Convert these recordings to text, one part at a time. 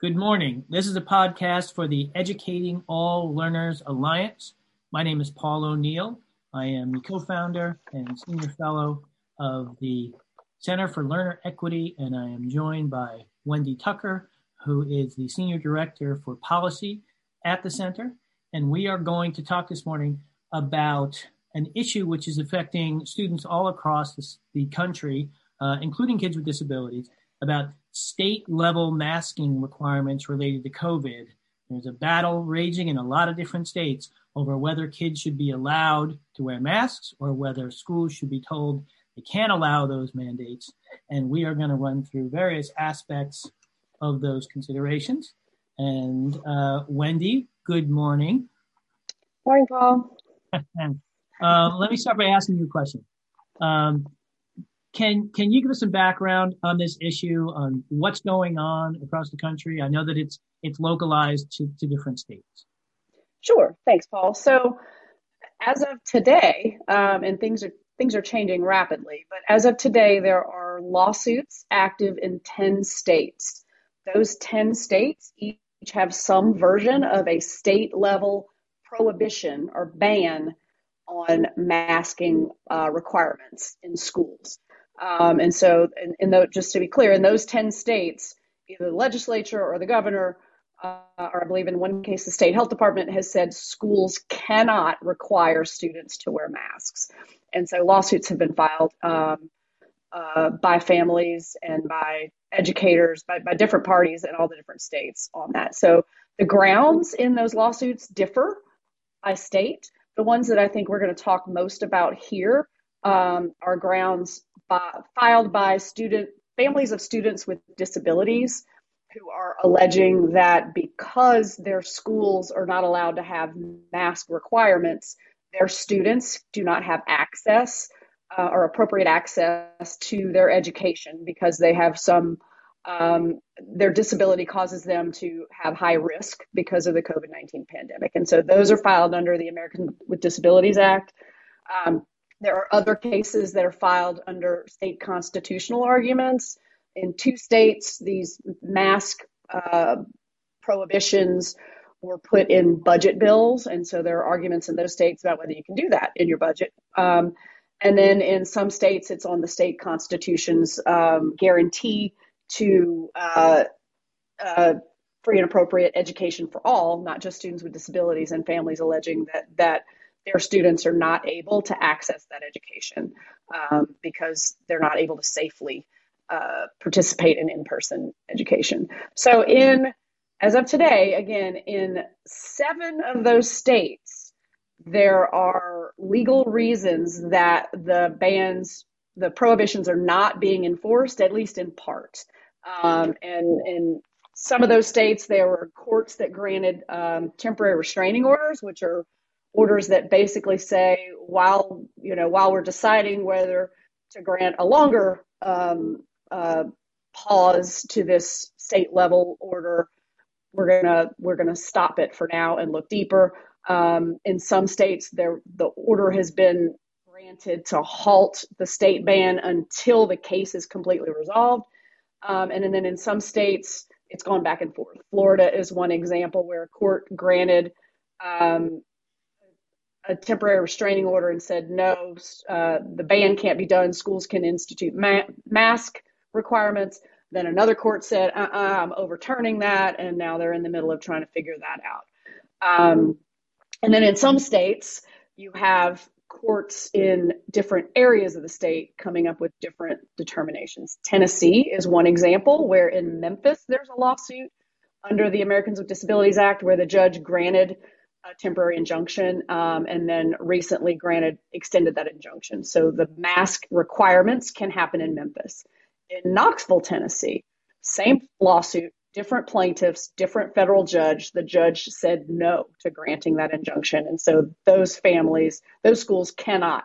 Good morning. This is a podcast for the Educating All Learners Alliance. My name is Paul O'Neill. I am the co-founder and senior fellow of the Center for Learner Equity, and I am joined by Wendy Tucker, who is the senior director for policy at the center. And we are going to talk this morning about an issue which is affecting students all across the country, uh, including kids with disabilities, about state level masking requirements related to COVID. There's a battle raging in a lot of different states over whether kids should be allowed to wear masks or whether schools should be told they can't allow those mandates. And we are going to run through various aspects of those considerations. And uh, Wendy, good morning. Morning, Paul. uh, let me start by asking you a question. Um, can can you give us some background on this issue, on what's going on across the country? I know that it's it's localized to, to different states. Sure. Thanks, Paul. So, as of today, um, and things are things are changing rapidly, but as of today, there are lawsuits active in ten states. Those ten states each have some version of a state level prohibition or ban on masking uh, requirements in schools. Um, and so, in, in the, just to be clear, in those 10 states, either the legislature or the governor, uh, or I believe in one case, the state health department has said schools cannot require students to wear masks. And so lawsuits have been filed um, uh, by families and by educators, by, by different parties in all the different states on that. So the grounds in those lawsuits differ by state. The ones that I think we're going to talk most about here um, are grounds by, filed by student families of students with disabilities who are alleging that because their schools are not allowed to have mask requirements, their students do not have access uh, or appropriate access to their education because they have some um, their disability causes them to have high risk because of the COVID 19 pandemic. And so those are filed under the American with Disabilities Act. Um, there are other cases that are filed under state constitutional arguments. In two states, these mask uh, prohibitions were put in budget bills. And so there are arguments in those states about whether you can do that in your budget. Um, and then in some states, it's on the state constitution's um, guarantee to uh, uh, free and appropriate education for all, not just students with disabilities and families alleging that that their students are not able to access that education um, because they're not able to safely uh, participate in in-person education. So in as of today, again, in seven of those states, there are legal reasons that the bans, the prohibitions are not being enforced, at least in part. Um, and in some of those states, there were courts that granted um, temporary restraining orders, which are orders that basically say while you know while we're deciding whether to grant a longer um, uh, pause to this state level order, we're gonna we're gonna stop it for now and look deeper. Um, in some states, there the order has been granted to halt the state ban until the case is completely resolved. Um, and, and then in some states, it's gone back and forth. Florida is one example where a court granted um, a temporary restraining order and said, no, uh, the ban can't be done. Schools can institute ma- mask requirements. Then another court said, uh uh-uh, I'm overturning that. And now they're in the middle of trying to figure that out. Um, and then in some states, you have courts in different areas of the state coming up with different determinations. Tennessee is one example where in Memphis there's a lawsuit under the Americans with Disabilities Act where the judge granted a temporary injunction um, and then recently granted extended that injunction. So the mask requirements can happen in Memphis. In Knoxville, Tennessee, same lawsuit, different plaintiffs, different federal judge. The judge said no to granting that injunction. And so those families, those schools cannot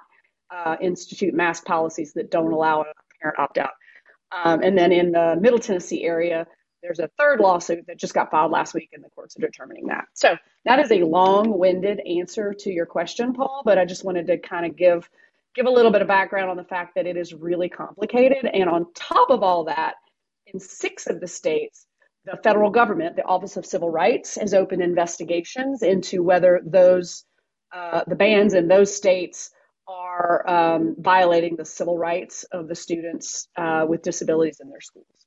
uh, institute mask policies that don't allow a parent opt out. Um, and then in the Middle Tennessee area, there's a third lawsuit that just got filed last week, and the courts are determining that. So that is a long-winded answer to your question, Paul. But I just wanted to kind of give give a little bit of background on the fact that it is really complicated. And on top of all that, in six of the states, the federal government, the Office of Civil Rights, has opened investigations into whether those uh, the bans in those states are um, violating the civil rights of the students uh, with disabilities in their schools.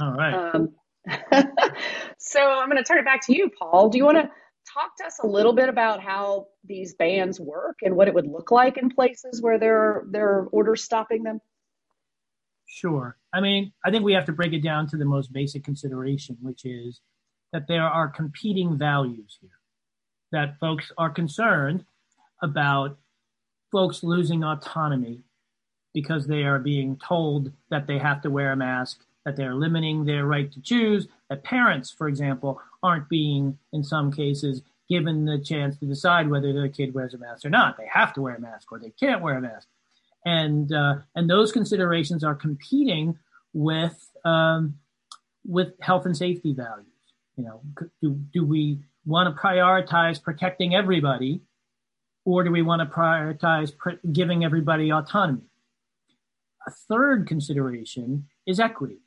All right. Um, so I'm going to turn it back to you, Paul. Do you want to talk to us a little bit about how these bans work and what it would look like in places where there are, there are orders stopping them? Sure. I mean, I think we have to break it down to the most basic consideration, which is that there are competing values here. That folks are concerned about folks losing autonomy because they are being told that they have to wear a mask, that they're limiting their right to choose, that parents, for example, aren't being, in some cases, given the chance to decide whether their kid wears a mask or not. They have to wear a mask or they can't wear a mask and uh, and those considerations are competing with um, with health and safety values. You know, do do we want to prioritize protecting everybody, or do we want to prioritize pr- giving everybody autonomy? A third consideration is equity.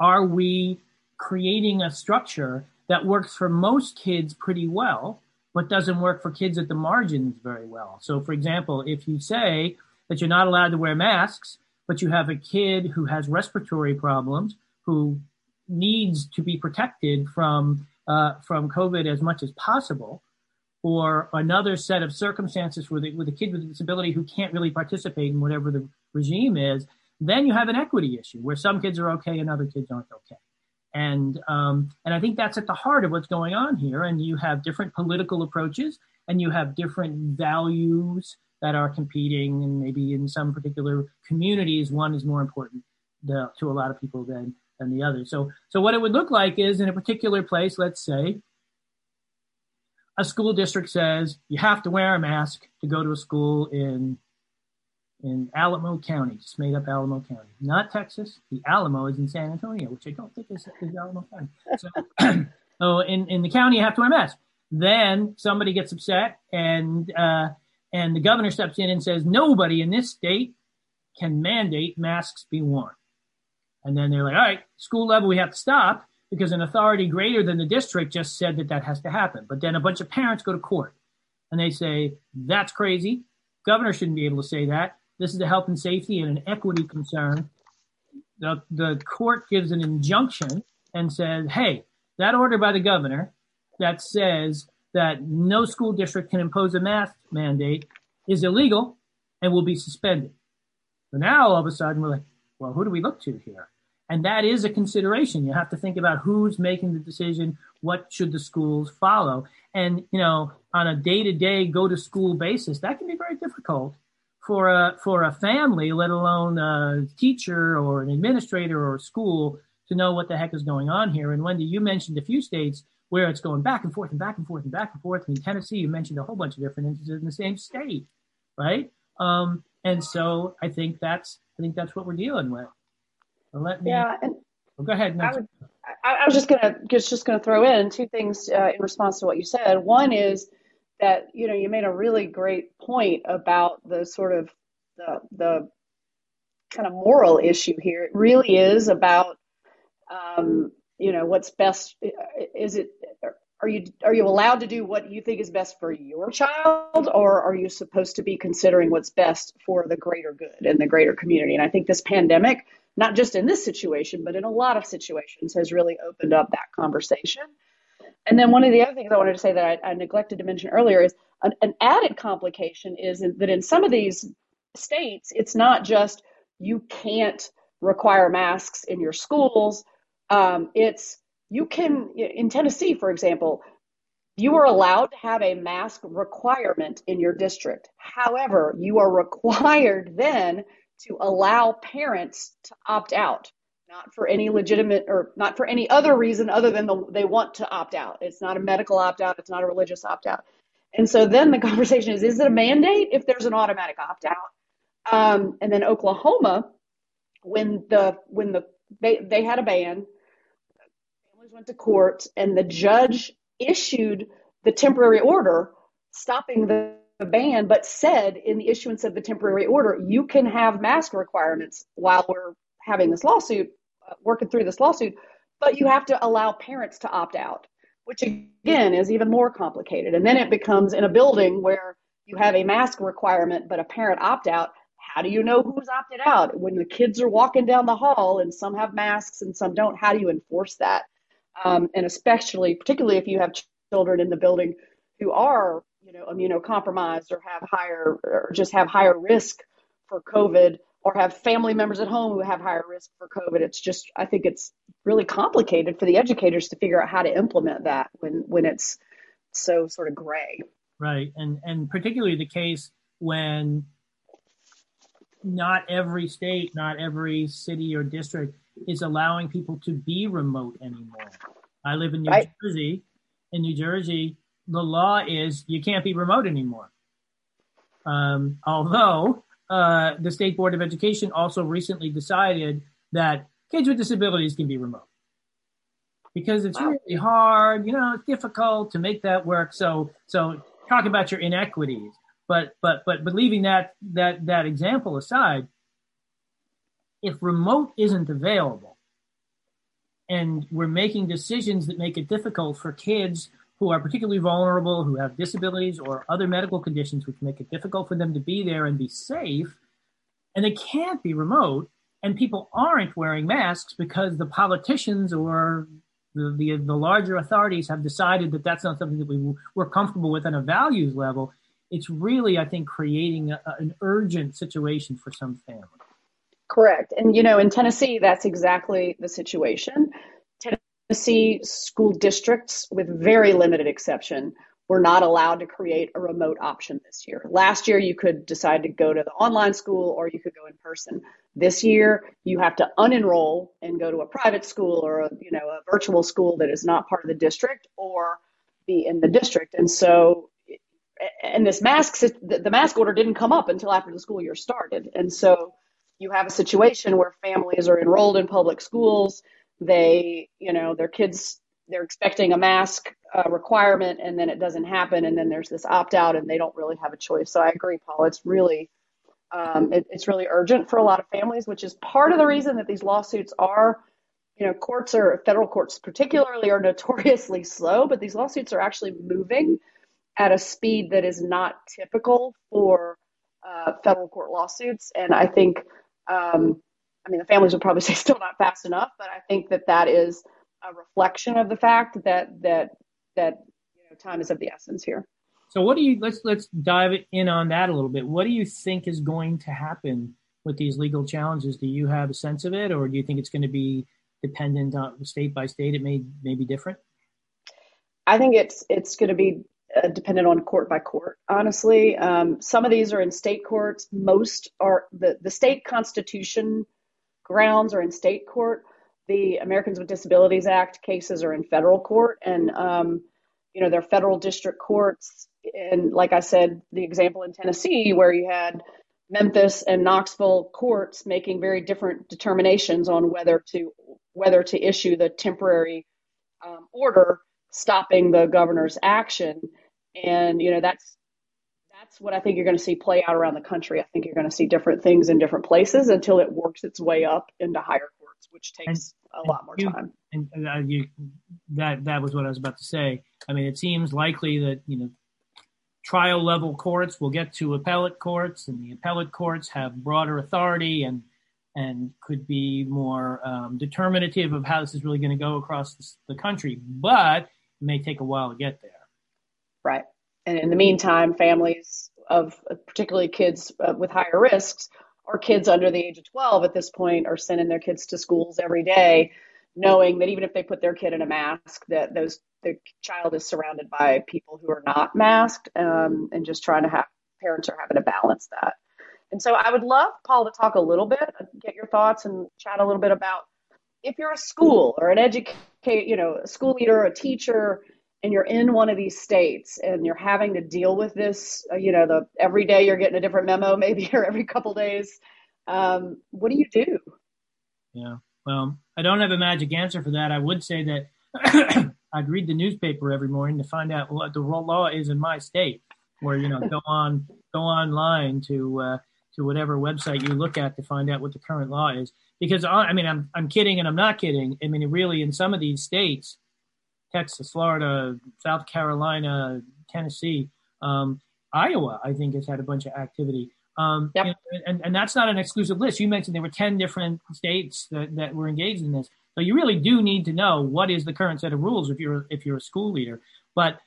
Are we creating a structure that works for most kids pretty well, but doesn't work for kids at the margins very well? So, for example, if you say that you're not allowed to wear masks, but you have a kid who has respiratory problems who needs to be protected from uh, from COVID as much as possible, or another set of circumstances with a, with a kid with a disability who can't really participate in whatever the regime is, then you have an equity issue where some kids are okay and other kids aren't okay. And um, and I think that's at the heart of what's going on here. And you have different political approaches, and you have different values that are competing, and maybe in some particular communities, one is more important to, to a lot of people than than the other. So, so what it would look like is in a particular place, let's say, a school district says you have to wear a mask to go to a school in in Alamo County, just made up Alamo County, not Texas. The Alamo is in San Antonio, which I don't think is, is Alamo County. So, so in, in the county, you have to wear a mask. Then somebody gets upset and uh, and the governor steps in and says nobody in this state can mandate masks be worn. And then they're like, all right, school level, we have to stop because an authority greater than the district just said that that has to happen. But then a bunch of parents go to court and they say, that's crazy. Governor shouldn't be able to say that. This is a health and safety and an equity concern. The, the court gives an injunction and says, hey, that order by the governor that says that no school district can impose a mask mandate is illegal and will be suspended. So now all of a sudden we're like, well, who do we look to here? And that is a consideration. You have to think about who's making the decision. What should the schools follow? And, you know, on a day to day go to school basis, that can be very difficult for a, for a family, let alone a teacher or an administrator or a school to know what the heck is going on here. And Wendy, you mentioned a few states where it's going back and forth and back and forth and back and forth. In Tennessee, you mentioned a whole bunch of different instances in the same state, right? Um, and so I think that's I think that's what we're dealing with. So let me. Yeah. And oh, go ahead. I, would, I, I, was just gonna just just gonna throw in two things uh, in response to what you said. One is that you know you made a really great point about the sort of the the kind of moral issue here. It really is about um, you know what's best is it are you are you allowed to do what you think is best for your child or are you supposed to be considering what's best for the greater good and the greater community and i think this pandemic not just in this situation but in a lot of situations has really opened up that conversation and then one of the other things i wanted to say that i, I neglected to mention earlier is an, an added complication is that in some of these states it's not just you can't require masks in your schools um, it's you can in Tennessee, for example, you are allowed to have a mask requirement in your district. However, you are required then to allow parents to opt out, not for any legitimate or not for any other reason other than the, they want to opt out. It's not a medical opt out. It's not a religious opt out. And so then the conversation is: Is it a mandate if there's an automatic opt out? Um, and then Oklahoma, when the when the they they had a ban families went to court and the judge issued the temporary order stopping the ban, but said in the issuance of the temporary order, you can have mask requirements while we're having this lawsuit, working through this lawsuit, but you have to allow parents to opt out, which again is even more complicated. And then it becomes in a building where you have a mask requirement, but a parent opt out. How do you know who's opted out? When the kids are walking down the hall and some have masks and some don't, how do you enforce that? Um, and especially, particularly if you have children in the building who are, you know, immunocompromised or have higher or just have higher risk for COVID or have family members at home who have higher risk for COVID. It's just, I think it's really complicated for the educators to figure out how to implement that when when it's so sort of gray. Right, and and particularly the case when not every state, not every city or district is allowing people to be remote anymore. I live in New right. Jersey. In New Jersey, the law is you can't be remote anymore. Um, although uh, the State Board of Education also recently decided that kids with disabilities can be remote because it's wow. really hard, you know, it's difficult to make that work. So, so talk about your inequities, but, but, but, but leaving that, that, that example aside, if remote isn't available and we're making decisions that make it difficult for kids who are particularly vulnerable, who have disabilities or other medical conditions which make it difficult for them to be there and be safe, and they can't be remote, and people aren't wearing masks because the politicians or the, the, the larger authorities have decided that that's not something that we, we're comfortable with on a values level, it's really, I think, creating a, an urgent situation for some families. Correct. And, you know, in Tennessee, that's exactly the situation. Tennessee school districts, with very limited exception, were not allowed to create a remote option this year. Last year, you could decide to go to the online school or you could go in person. This year, you have to unenroll and go to a private school or a, you know a virtual school that is not part of the district or be in the district. And so, and this mask the mask order didn't come up until after the school year started. And so, you have a situation where families are enrolled in public schools they, you know, their kids, they're expecting a mask uh, requirement and then it doesn't happen. And then there's this opt out and they don't really have a choice. So I agree, Paul. It's really, um, it, it's really urgent for a lot of families, which is part of the reason that these lawsuits are, you know, courts are federal courts particularly are notoriously slow, but these lawsuits are actually moving at a speed that is not typical for uh, federal court lawsuits. And I think um, I mean, the families would probably say still not fast enough, but I think that that is a reflection of the fact that that that you know time is of the essence here. So, what do you let's let's dive in on that a little bit. What do you think is going to happen with these legal challenges? Do you have a sense of it, or do you think it's going to be dependent on state by state? It may may be different. I think it's it's going to be uh, dependent on court by court. Honestly, um, some of these are in state courts. Most are the the state constitution grounds are in state court. The Americans with Disabilities Act cases are in federal court, and um, you know they're federal district courts. And like I said, the example in Tennessee where you had Memphis and Knoxville courts making very different determinations on whether to whether to issue the temporary um, order stopping the governor's action. And you know that's that's what I think you're going to see play out around the country. I think you're going to see different things in different places until it works its way up into higher courts, which takes and, a lot more you, time. And, and uh, you, that that was what I was about to say. I mean, it seems likely that you know trial level courts will get to appellate courts, and the appellate courts have broader authority and and could be more um, determinative of how this is really going to go across the, the country. But it may take a while to get there. Right. And in the meantime, families of particularly kids uh, with higher risks or kids under the age of 12 at this point are sending their kids to schools every day, knowing that even if they put their kid in a mask, that those the child is surrounded by people who are not masked, um, and just trying to have parents are having to balance that. And so I would love Paul to talk a little bit, get your thoughts, and chat a little bit about if you're a school or an educate, you know, a school leader, or a teacher and you're in one of these states and you're having to deal with this, uh, you know, the every day you're getting a different memo, maybe or every couple days. Um, what do you do? Yeah, well, I don't have a magic answer for that. I would say that I'd read the newspaper every morning to find out what the law is in my state, where you know go on go online to uh, to whatever website you look at to find out what the current law is. Because I mean, I'm I'm kidding and I'm not kidding. I mean, really, in some of these states, Texas, Florida, South Carolina, Tennessee, um, Iowa, I think has had a bunch of activity. Um, yep. and, and, and that's not an exclusive list. You mentioned there were 10 different states that, that were engaged in this. So you really do need to know what is the current set of rules if you're if you're a school leader. But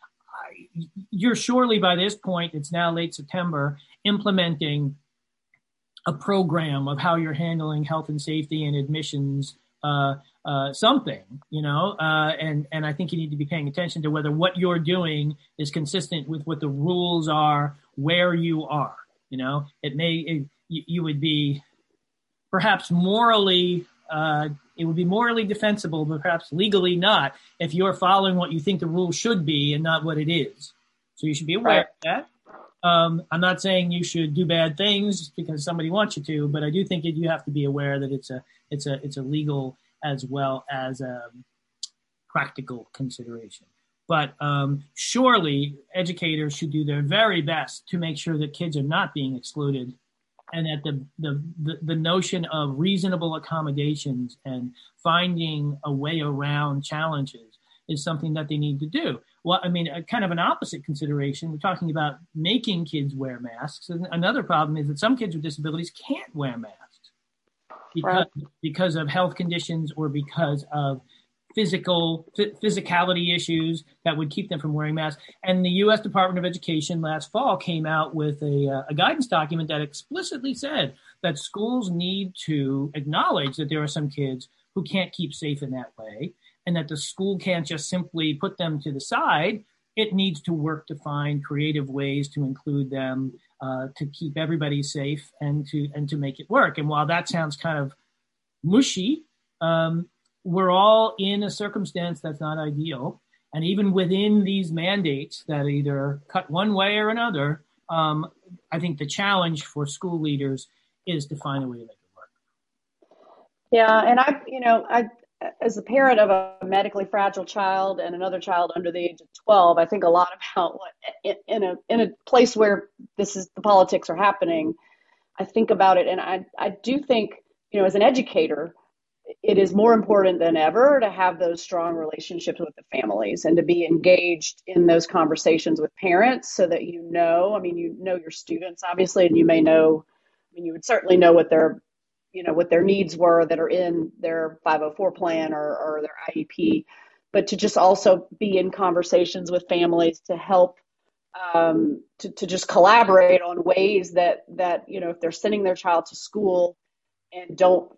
you're surely by this point, it's now late September, implementing a program of how you're handling health and safety and admissions uh, uh, something, you know, uh, and and I think you need to be paying attention to whether what you're doing is consistent with what the rules are where you are. You know, it may it, you, would be perhaps morally uh, it would be morally defensible, but perhaps legally not if you're following what you think the rule should be and not what it is. So you should be aware right. of that. Um, I'm not saying you should do bad things because somebody wants you to, but I do think that you have to be aware that it's a it's a it's a legal as well as a practical consideration. But um, surely educators should do their very best to make sure that kids are not being excluded and that the, the, the, the notion of reasonable accommodations and finding a way around challenges is something that they need to do. Well, I mean, a, kind of an opposite consideration. We're talking about making kids wear masks. And another problem is that some kids with disabilities can't wear masks because, right. because of health conditions or because of physical physicality issues that would keep them from wearing masks. And the U.S. Department of Education last fall came out with a, uh, a guidance document that explicitly said that schools need to acknowledge that there are some kids who can't keep safe in that way, and that the school can't just simply put them to the side. It needs to work to find creative ways to include them, uh, to keep everybody safe, and to and to make it work. And while that sounds kind of mushy, um, we're all in a circumstance that's not ideal. And even within these mandates that either cut one way or another, um, I think the challenge for school leaders is to find a way to make it work. Yeah, and I, you know, I, as a parent of a medically fragile child and another child under the age of 12, I think a lot about what in a in a place where this is the politics are happening. I think about it, and I I do think, you know, as an educator, it is more important than ever to have those strong relationships with the families and to be engaged in those conversations with parents so that you know i mean you know your students obviously and you may know i mean you would certainly know what their you know what their needs were that are in their 504 plan or, or their iep but to just also be in conversations with families to help um, to, to just collaborate on ways that that you know if they're sending their child to school and don't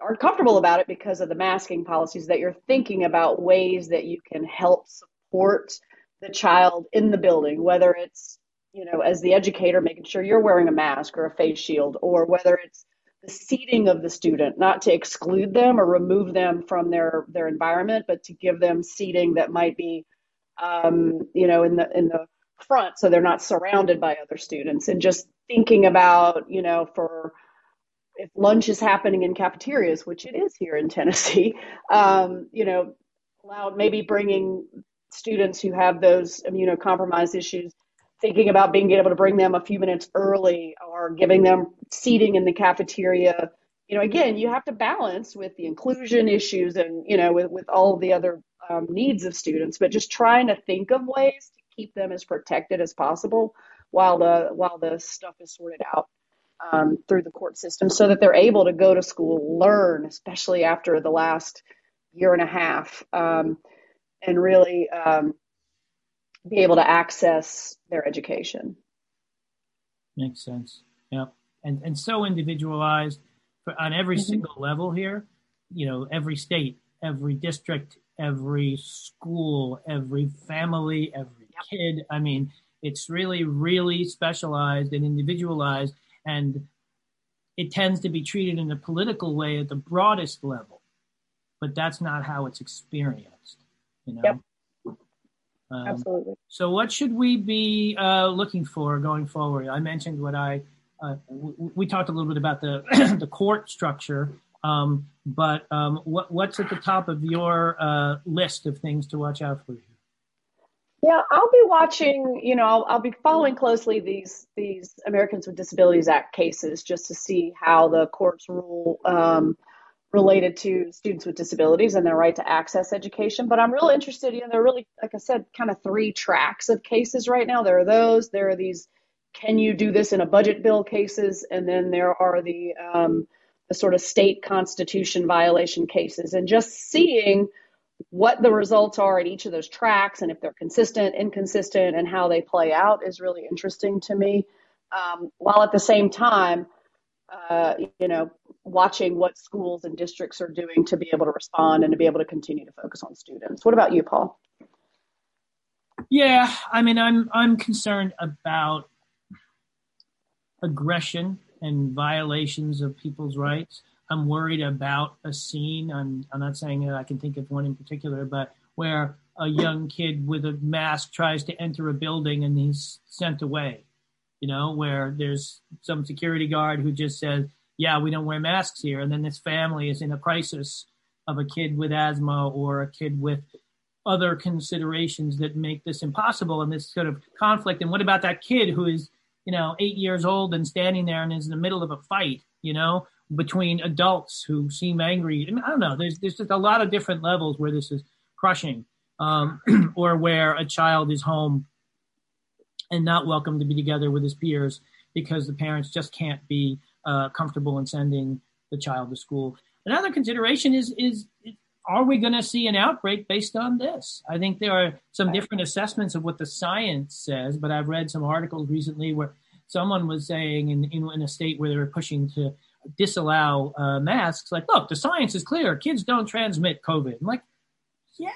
aren't comfortable about it because of the masking policies that you're thinking about ways that you can help support the child in the building whether it's you know as the educator making sure you're wearing a mask or a face shield or whether it's the seating of the student not to exclude them or remove them from their their environment but to give them seating that might be um, you know in the in the front so they're not surrounded by other students. And just thinking about you know for if lunch is happening in cafeterias, which it is here in Tennessee, um, you know, allow maybe bringing students who have those immunocompromised issues, thinking about being able to bring them a few minutes early or giving them seating in the cafeteria. You know, again, you have to balance with the inclusion issues and, you know, with, with all the other um, needs of students, but just trying to think of ways to keep them as protected as possible while the while the stuff is sorted out um, through the court system so that they're able to go to school, learn, especially after the last year and a half, um, and really um, be able to access their education. Makes sense. Yeah, and and so individualized for, on every mm-hmm. single level here. You know, every state, every district, every school, every family, every yep. kid. I mean, it's really, really specialized and individualized and it tends to be treated in a political way at the broadest level, but that's not how it's experienced. You know. Yep. Um, Absolutely. So, what should we be uh, looking for going forward? I mentioned what I uh, w- we talked a little bit about the the court structure, um, but um, what, what's at the top of your uh, list of things to watch out for? Yeah, I'll be watching. You know, I'll, I'll, be following closely these these Americans with Disabilities Act cases just to see how the courts rule um, related to students with disabilities and their right to access education. But I'm really interested. You know, there are really, like I said, kind of three tracks of cases right now. There are those. There are these. Can you do this in a budget bill cases, and then there are the um, the sort of state constitution violation cases, and just seeing what the results are in each of those tracks and if they're consistent, inconsistent, and how they play out is really interesting to me. Um, while at the same time, uh, you know, watching what schools and districts are doing to be able to respond and to be able to continue to focus on students. What about you, Paul? Yeah, I mean, I'm I'm concerned about aggression and violations of people's rights. I'm worried about a scene. I'm, I'm not saying that I can think of one in particular, but where a young kid with a mask tries to enter a building and he's sent away. You know, where there's some security guard who just says, "Yeah, we don't wear masks here," and then this family is in a crisis of a kid with asthma or a kid with other considerations that make this impossible and this sort of conflict. And what about that kid who is, you know, eight years old and standing there and is in the middle of a fight? You know, between adults who seem angry. I, I don't know. There's there's just a lot of different levels where this is crushing, um, or where a child is home and not welcome to be together with his peers because the parents just can't be uh, comfortable in sending the child to school. Another consideration is is are we going to see an outbreak based on this? I think there are some different assessments of what the science says, but I've read some articles recently where someone was saying in, in, in a state where they were pushing to disallow uh, masks. Like, look, the science is clear. Kids don't transmit COVID. I'm like, yeah,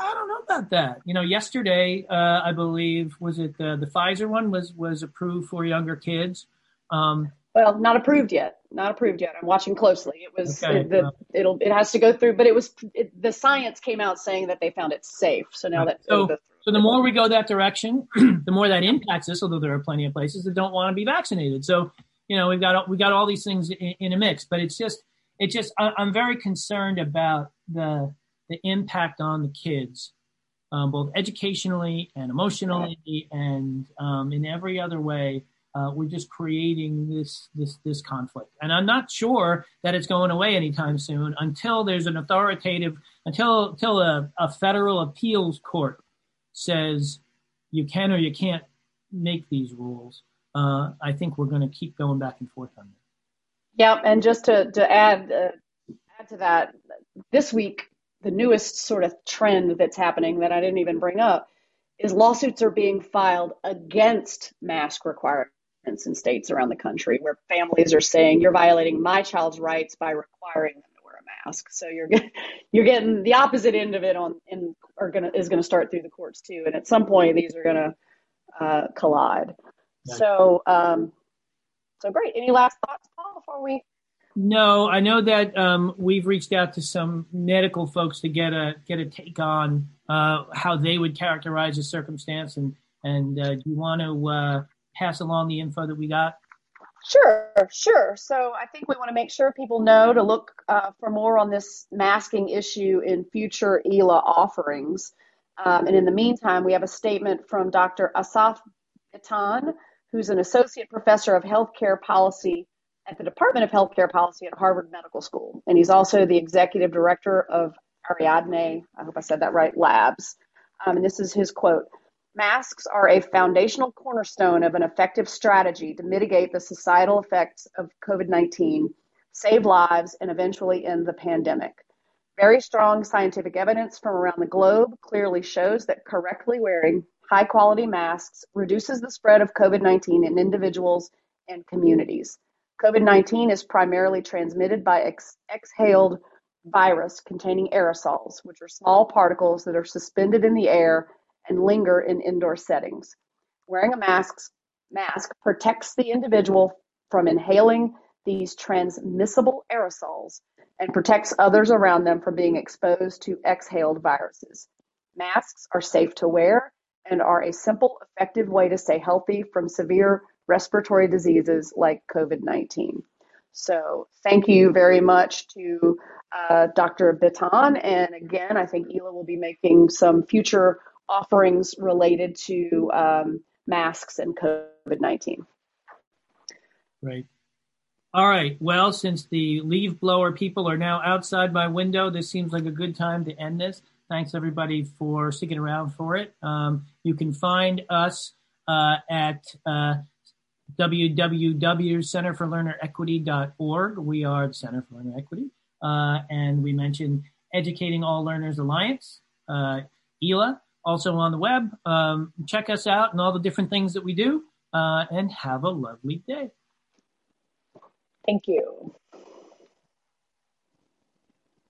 I don't know about that. You know, yesterday, uh, I believe, was it the, the Pfizer one was was approved for younger kids. Um, well, not approved yet. Not approved yet. I'm watching closely. It was okay, it, the, it'll it has to go through, but it was it, the science came out saying that they found it safe. So now that so, so the more we go that direction, the more that impacts us. Although there are plenty of places that don't want to be vaccinated. So you know, we've got we got all these things in, in a mix, but it's just it just I, am very concerned about the the impact on the kids, um, both educationally and emotionally and um, in every other way. Uh, we're just creating this this this conflict, and I'm not sure that it's going away anytime soon until there's an authoritative until until a, a federal appeals court says you can or you can't make these rules. Uh, I think we're going to keep going back and forth on that. Yeah, and just to to add uh, add to that, this week the newest sort of trend that's happening that I didn't even bring up is lawsuits are being filed against mask requirements in states around the country where families are saying you're violating my child's rights by requiring them to wear a mask. So you're you're getting the opposite end of it on in are gonna is gonna start through the courts too, and at some point these are gonna uh, collide. So, um, so great. Any last thoughts, Paul, before we? No, I know that um, we've reached out to some medical folks to get a get a take on uh, how they would characterize the circumstance, and and uh, do you want to uh, pass along the info that we got? Sure, sure. So I think we want to make sure people know to look uh, for more on this masking issue in future ELA offerings. Um, and in the meantime, we have a statement from Dr. Asaf Bitton, who's an associate professor of healthcare policy at the Department of Healthcare Policy at Harvard Medical School. And he's also the executive director of Ariadne, I hope I said that right, labs. Um, and this is his quote Masks are a foundational cornerstone of an effective strategy to mitigate the societal effects of COVID 19, save lives, and eventually end the pandemic. Very strong scientific evidence from around the globe clearly shows that correctly wearing high quality masks reduces the spread of COVID 19 in individuals and communities. COVID 19 is primarily transmitted by ex- exhaled virus containing aerosols, which are small particles that are suspended in the air and linger in indoor settings. Wearing a mask, mask protects the individual from inhaling these transmissible aerosols and protects others around them from being exposed to exhaled viruses. Masks are safe to wear and are a simple, effective way to stay healthy from severe respiratory diseases like COVID 19. So, thank you very much to uh, Dr. Bitton. And again, I think ELA will be making some future offerings related to um, masks and COVID 19. Right. All right. Well, since the leaf blower people are now outside my window, this seems like a good time to end this. Thanks everybody for sticking around for it. Um, you can find us uh, at uh, www.centerforlearnerequity.org. We are the Center for Learner Equity. Uh, and we mentioned Educating All Learners Alliance, uh, ELA, also on the web. Um, check us out and all the different things that we do, uh, and have a lovely day. Thank you.